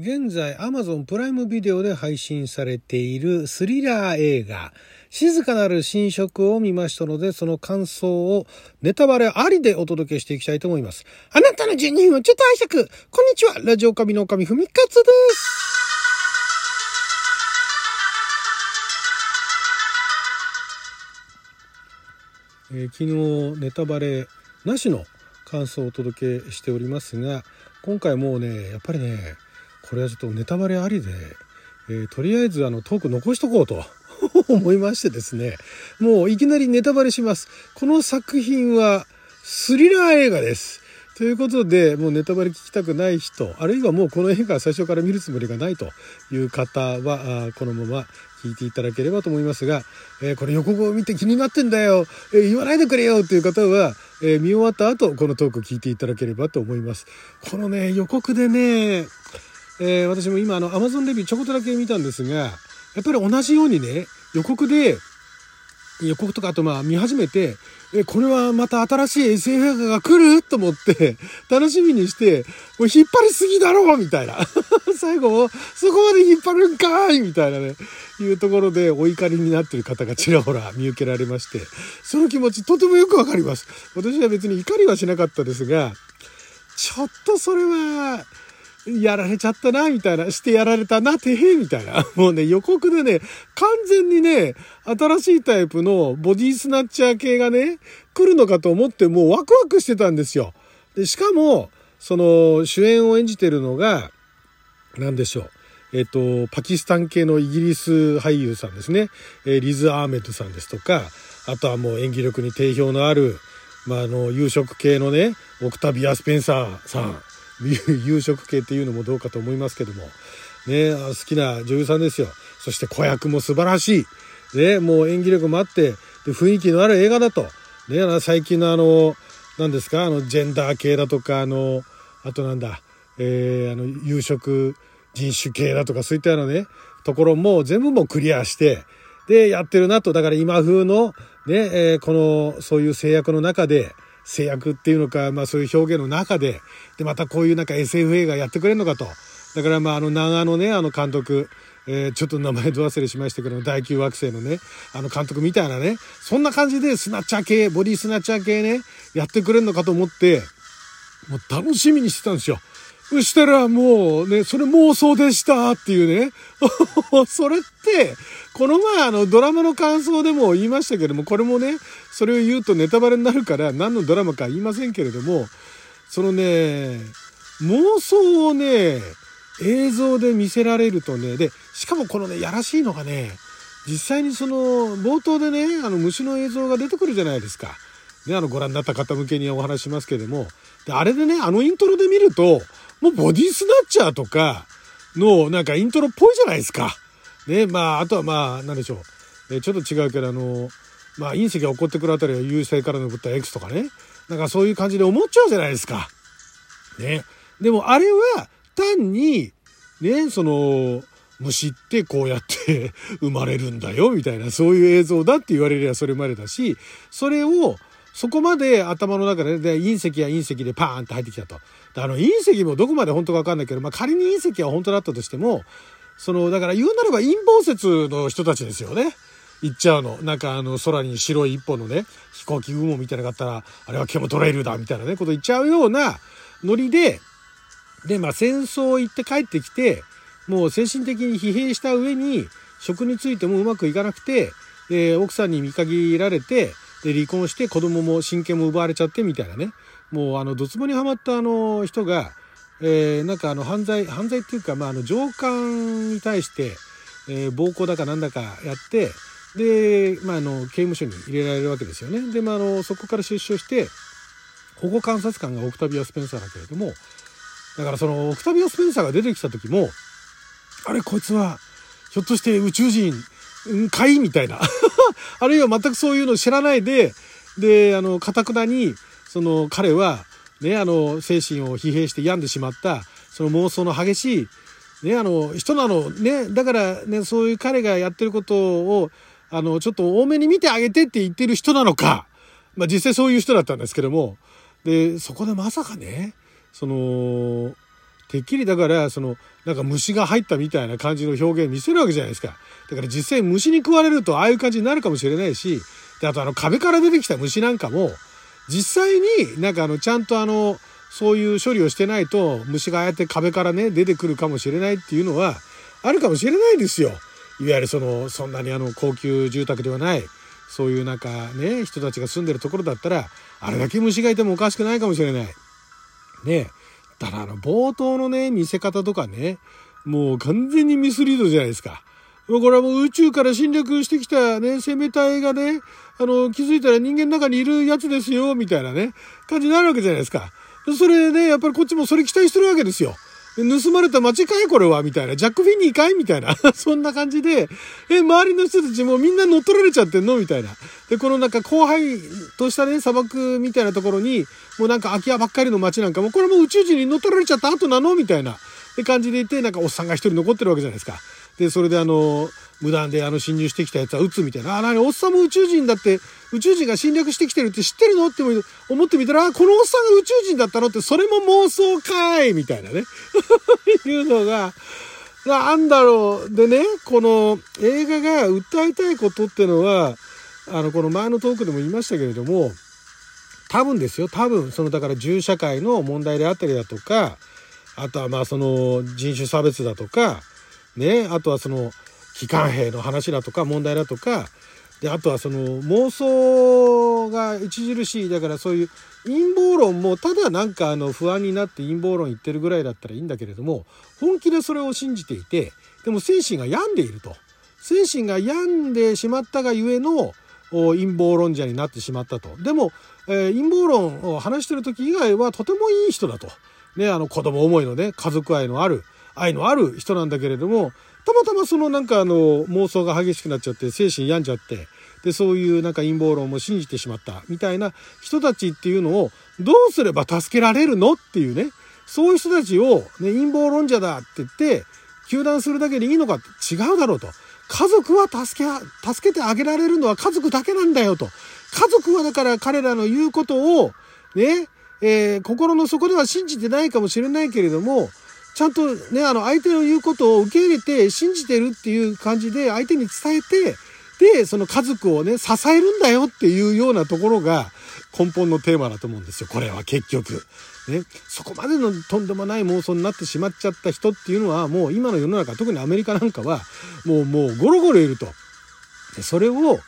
現在 Amazon プライムビデオで配信されているスリラー映画。静かなる侵食を見ましたのでその感想をネタバレありでお届けしていきたいと思います。あなたの12分をちょっと拝借。こんにちは。ラジオ神の神ふみかつです。えー、昨日ネタバレなしの感想をお届けしておりますが今回もうねやっぱりねこれはちょっとネタバレありで、えー、とりあえずあのトーク残しとこうと 思いましてですねもういきなりネタバレします。この作品はスリラー映画です。ということでもうネタバレ聞きたくない人あるいはもうこの映画最初から見るつもりがないという方はこのまま聞いていただければと思いますが、えー、これ予告を見て気になってんだよ、えー、言わないでくれよ。っていう方は、えー、見終わった後このトークを聞いていただければと思います。このね予告でねえー、私も今あの Amazon レビューちょこっとだけ見たんですが、やっぱり同じようにね、予告で、予告とかあとまあ見始めて、え、これはまた新しい SF 映画が来る？と思って、楽しみにして、もう引っ張りすぎだろう？みたいな。最後、そこまで引っ張るんかい？みたいなね、いうところでお怒りになってる方がちらほら見受けられまして、その気持ちとてもよくわかります。私は別に怒りはしなかったですが、ちょっとそれは、やられちゃったな、みたいな、してやられたな、てへ、みたいな。もうね、予告でね、完全にね、新しいタイプのボディスナッチャー系がね、来るのかと思ってもうワクワクしてたんですよ。で、しかも、その、主演を演じてるのが、何でしょう。えっ、と、パキスタン系のイギリス俳優さんですね。えリズ・アーメッドさんですとか、あとはもう演技力に定評のある、まあ、あの、夕食系のね、オクタビア・スペンサーさん。夕食系っていうのもどうかと思いますけども、ね、好きな女優さんですよ。そして子役も素晴らしい。ね、もう演技力もあって、で雰囲気のある映画だと。ね、最近のあの、何ですか、あの、ジェンダー系だとか、あの、あとなんだ、えー、あの、夕食人種系だとか、そういったようなね、ところも全部もクリアして、で、やってるなと。だから今風の、ね、えー、この、そういう制約の中で、制約っていうのか、まあそういう表現の中で、で、またこういうなんか SF 映画やってくれるのかと。だからまああの長野ね、あの監督、えー、ちょっと名前ど忘れしましたけど、第9惑星のね、あの監督みたいなね、そんな感じでスナッチャー系、ボディスナッチャー系ね、やってくれるのかと思って、もう楽しみにしてたんですよ。そしたらもうね、それ妄想でしたっていうね。それって、この前あのドラマの感想でも言いましたけども、これもね、それを言うとネタバレになるから何のドラマか言いませんけれども、そのね、妄想をね、映像で見せられるとね、で、しかもこのね、やらしいのがね、実際にその冒頭でね、あの虫の映像が出てくるじゃないですか。ね、あのご覧になった方向けにお話しますけれども、で、あれでね、あのイントロで見ると、もうボディスナッチャーとかのなんかイントロっぽいじゃないですか。ね、まあ、あとはまあ、なんでしょう。えちょっと違うけど、あの、まあ、隕石が起こってくるあたりは優勢からの物体 X とかね。なんかそういう感じで思っちゃうじゃないですか。ね。でもあれは単に、ね、その、虫ってこうやって 生まれるんだよ、みたいな、そういう映像だって言われりゃそれまでだし、それを、そこまで頭の中で、で、隕石や隕石でパーンって入ってきたと。あの、隕石もどこまで本当かわかんないけど、まあ、仮に隕石は本当だったとしても、その、だから言うならば陰謀説の人たちですよね。言っちゃうの。なんかあの、空に白い一本のね、飛行機雲みたいなのがあったら、あれはケモトレイルだ、みたいなね、こと言っちゃうようなノリで、で、まあ、戦争行って帰ってきて、もう精神的に疲弊した上に、職についてもうまくいかなくて、で、奥さんに見限られて、で、離婚して子供も親権も奪われちゃってみたいなね。もうあの、ドツボにはまったあの人が、えー、なんかあの、犯罪、犯罪っていうか、まあ、あの、上官に対して、えー、暴行だかなんだかやって、で、まあ、あの、刑務所に入れられるわけですよね。で、まあ、あの、そこから出所して、保護観察官がオクタビア・スペンサーだけれども、だからその、オクタビア・スペンサーが出てきた時も、あれ、こいつは、ひょっとして宇宙人、んかいみたいな。あるいは全くそういうの知らないで、で、あの、かたくなに、その彼は、ね、あの、精神を疲弊して病んでしまった、その妄想の激しい、ね、あの、人なの、ね、だからね、そういう彼がやってることを、あの、ちょっと多めに見てあげてって言ってる人なのか、まあ実際そういう人だったんですけども、で、そこでまさかね、その、てっきりだからそのなんか虫が入ったみたいな感じの表現見せるわけじゃないですか。だから実際虫に食われるとああいう感じになるかもしれないしであとあの壁から出てきた虫なんかも実際になんかあのちゃんとあのそういう処理をしてないと虫がああやって壁からね出てくるかもしれないっていうのはあるかもしれないですよ。いわゆるそのそんなにあの高級住宅ではないそういうなんかね人たちが住んでるところだったらあれだけ虫がいてもおかしくないかもしれない。ねだからあの冒頭のね見せ方とかねもう完全にミスリードじゃないですか。これはもう宇宙から侵略してきたね、生命体がね、あの、気づいたら人間の中にいるやつですよ、みたいなね、感じになるわけじゃないですか。それね、やっぱりこっちもそれ期待してるわけですよ。盗まれた街かいこれはみたいな。ジャック・フィニーかいみたいな。そんな感じで、え、周りの人たちもみんな乗っ取られちゃってんの？みたいな。で、このなんか荒廃としたね、砂漠みたいなところに、もうなんか空き家ばっかりの街なんかも、これも宇宙人に乗っ取られちゃった後なの？みたいな。って感じでいて、なんかおっさんが一人残ってるわけじゃないですか。で、それであの、無断であの侵入してきたやつは撃つみたいな。あ、なに、おっさんも宇宙人だって、宇宙人が侵略してきてるって知ってるの？って思ってみたら、このおっさんが宇宙人だったのって、それも妄想かいみたいなね。いうのが、なんだろう。でね、この映画が訴えたいことってのは、あの、この前のトークでも言いましたけれども、多分ですよ、多分、その、だから銃社会の問題であったりだとか、あとはまあその人種差別だとか、ね、あとはその機関兵の話だとか問題だとか。であとはその妄想が著しい。だからそういう陰謀論もただなんかあの不安になって陰謀論言ってるぐらいだったらいいんだけれども本気でそれを信じていてでも精神が病んでいると。精神が病んでしまったがゆえの陰謀論者になってしまったと。でも、えー、陰謀論を話してる時以外はとてもいい人だと、ね、あの子供思いのね家族愛のある愛のある人なんだけれどもたまたまそのなんかあの妄想が激しくなっちゃって精神病んじゃってでそういうなんか陰謀論も信じてしまったみたいな人たちっていうのをどうすれば助けられるのっていうねそういう人たちを、ね、陰謀論者だって言って糾弾するだけでいいのかって違うだろうと。家族は助け助けてあげられるのは家族だけなんだよと。家族はだから彼らの言うことをね、えー、心の底では信じてないかもしれないけれどもちゃんとね、あの、相手の言うことを受け入れて信じてるっていう感じで相手に伝えて、で、その家族をね、支えるんだよっていうようなところが根本のテーマだと思うんですよ。これは結局。ね、そこまでのとんでもない妄想になってしまっちゃった人っていうのはもう今の世の中特にアメリカなんかはもうもうゴロゴロいると。でそれを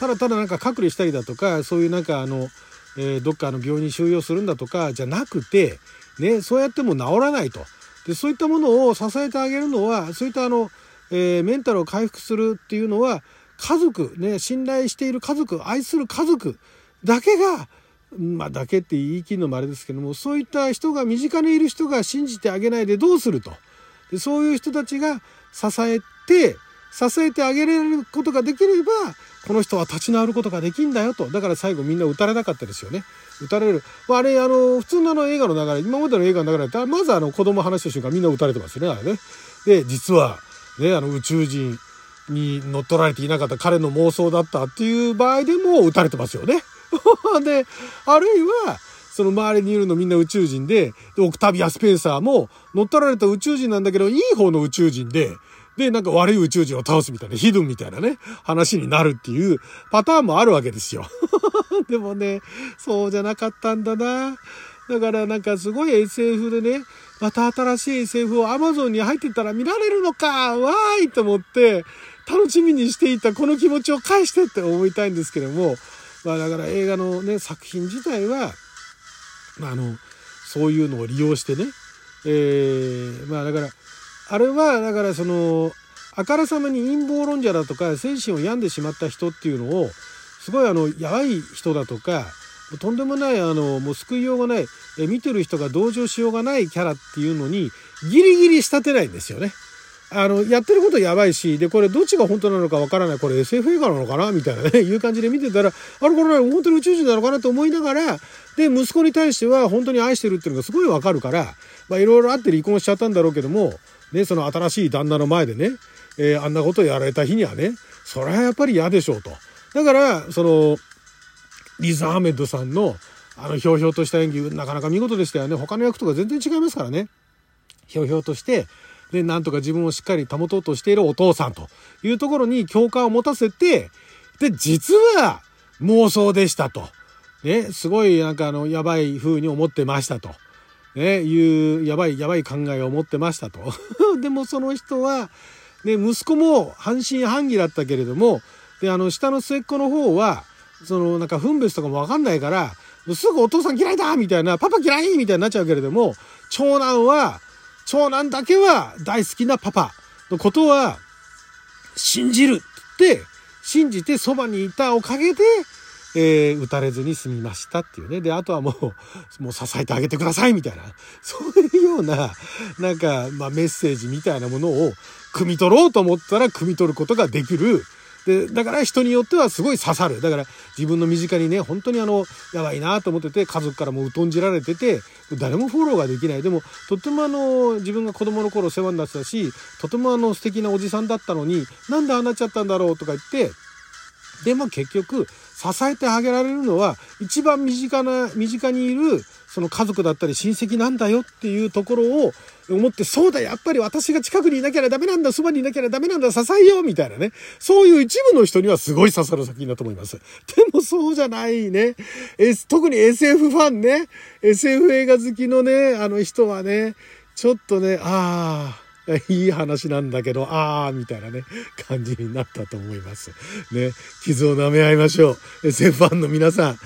ただただなんか隔離したりだとかそういうなんかあの、えー、どっかの病院に収容するんだとかじゃなくて、ね、そうやっても治らないと。でそういったものを支えてあげるのはそういったあの、えー、メンタルを回復するっていうのは家族ね信頼している家族愛する家族だけがまあだけって言い切るのもあれですけどもそういった人が身近にいる人が信じてあげないでどうすると。でそういう人たちが支えて支えてあげられることができればこの人は立ち直ることができんだよと。だから最後みんな撃たれなかったですよね。撃たれる、あ、れあの普通のあの映画の流れ今までの映画の流れだっまずあの子供話した瞬間みんな撃たれてますよねあれね。で実はねあの宇宙人に乗っ取られていなかった彼の妄想だったっていう場合でも撃たれてますよね。であるいはその周りにいるのみんな宇宙人で、で、オクタビア・スペンサーも乗っ取られた宇宙人なんだけど、いい方の宇宙人で、で、なんか悪い宇宙人を倒すみたいな、ヒドゥンみたいなね、話になるっていうパターンもあるわけですよ。でもね、そうじゃなかったんだな。だからなんかすごい SF でね、また新しい SF を Amazon に入ってたら見られるのかわーいと思って、楽しみにしていたこの気持ちを返してって思いたいんですけども、まあだから映画のね、作品自体は、まああの、そういうのを利用してね、えー、まあだから、あれはだからそのあからさまに陰謀論者だとか精神を病んでしまった人っていうのをすごいあのやばい人だとかとんでもないあのもう救いようがないえ見てる人が同情しようがないキャラっていうのにギリギリ仕立てないんですよね。あのやってることやばいしでこれどっちが本当なのかわからない。これ SF 映画なのかな？みたいなね いう感じで見てたらあれこれ本当に宇宙人なのかな？と思いながらで息子に対しては本当に愛してるっていうのがすごいわかるからいろいろあって離婚しちゃったんだろうけどもね、その新しい旦那の前でね、えー、あんなことやられた日にはね、それはやっぱり嫌でしょうと。だから、その、リズ・アーメッドさんの、あの、ひょうひょうとした演技、なかなか見事でしたよね。他の役とか全然違いますからね。ひょうひょうとしてでなんとか自分をしっかり保とうとしているお父さんというところに共感を持たせてで実は妄想でしたと。ね、すごいなんかあのやばい風に思ってましたと。ね、いうやばいやばい考えを持ってましたと。でもその人は、ね、息子も半信半疑だったけれどもであの下の末っ子の方はそのなんか分別とかも分かんないからすぐお父さん嫌いだみたいなパパ嫌いみたいになっちゃうけれども長男は長男だけは大好きなパパのことは信じるって信じてそばにいたおかげでえー、打たれずに済みましたっていうね。で、あとはもう、もう支えてあげてくださいみたいな、そういうような、なんか、まあ、メッセージみたいなものを、汲み取ろうと思ったら汲み取ることができる。で、だから人によってはすごい刺さる。だから自分の身近にね、本当にあの、やばいなと思ってて、家族からもう疎んじられてて、誰もフォローができない。でも、とってもあの、自分が子供の頃世話になってたし、とてもあの、素敵なおじさんだったのに、なんでああなっちゃったんだろうとか言って、でも結局支えてあげられるのは一番身近な身近にいるその家族だったり親戚なんだよっていうところを思ってそうだやっぱり私が近くにいなきゃダメなんだそばにいなきゃダメなんだ支えようみたいなね。そういう一部の人にはすごい刺さる作品だと思います。でもそうじゃないね、S、特に SF ファンね。SF 映画好きのねあの人はねちょっとねああ いい話なんだけど、あー、みたいなね、感じになったと思います。ね、傷を舐め合いましょう。SF ファンの皆さん。は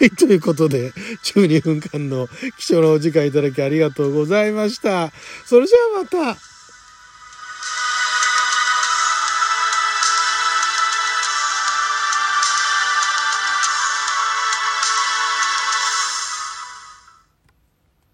い、ということで、12分間の貴重なお時間いただきありがとうございました。それじゃあまた。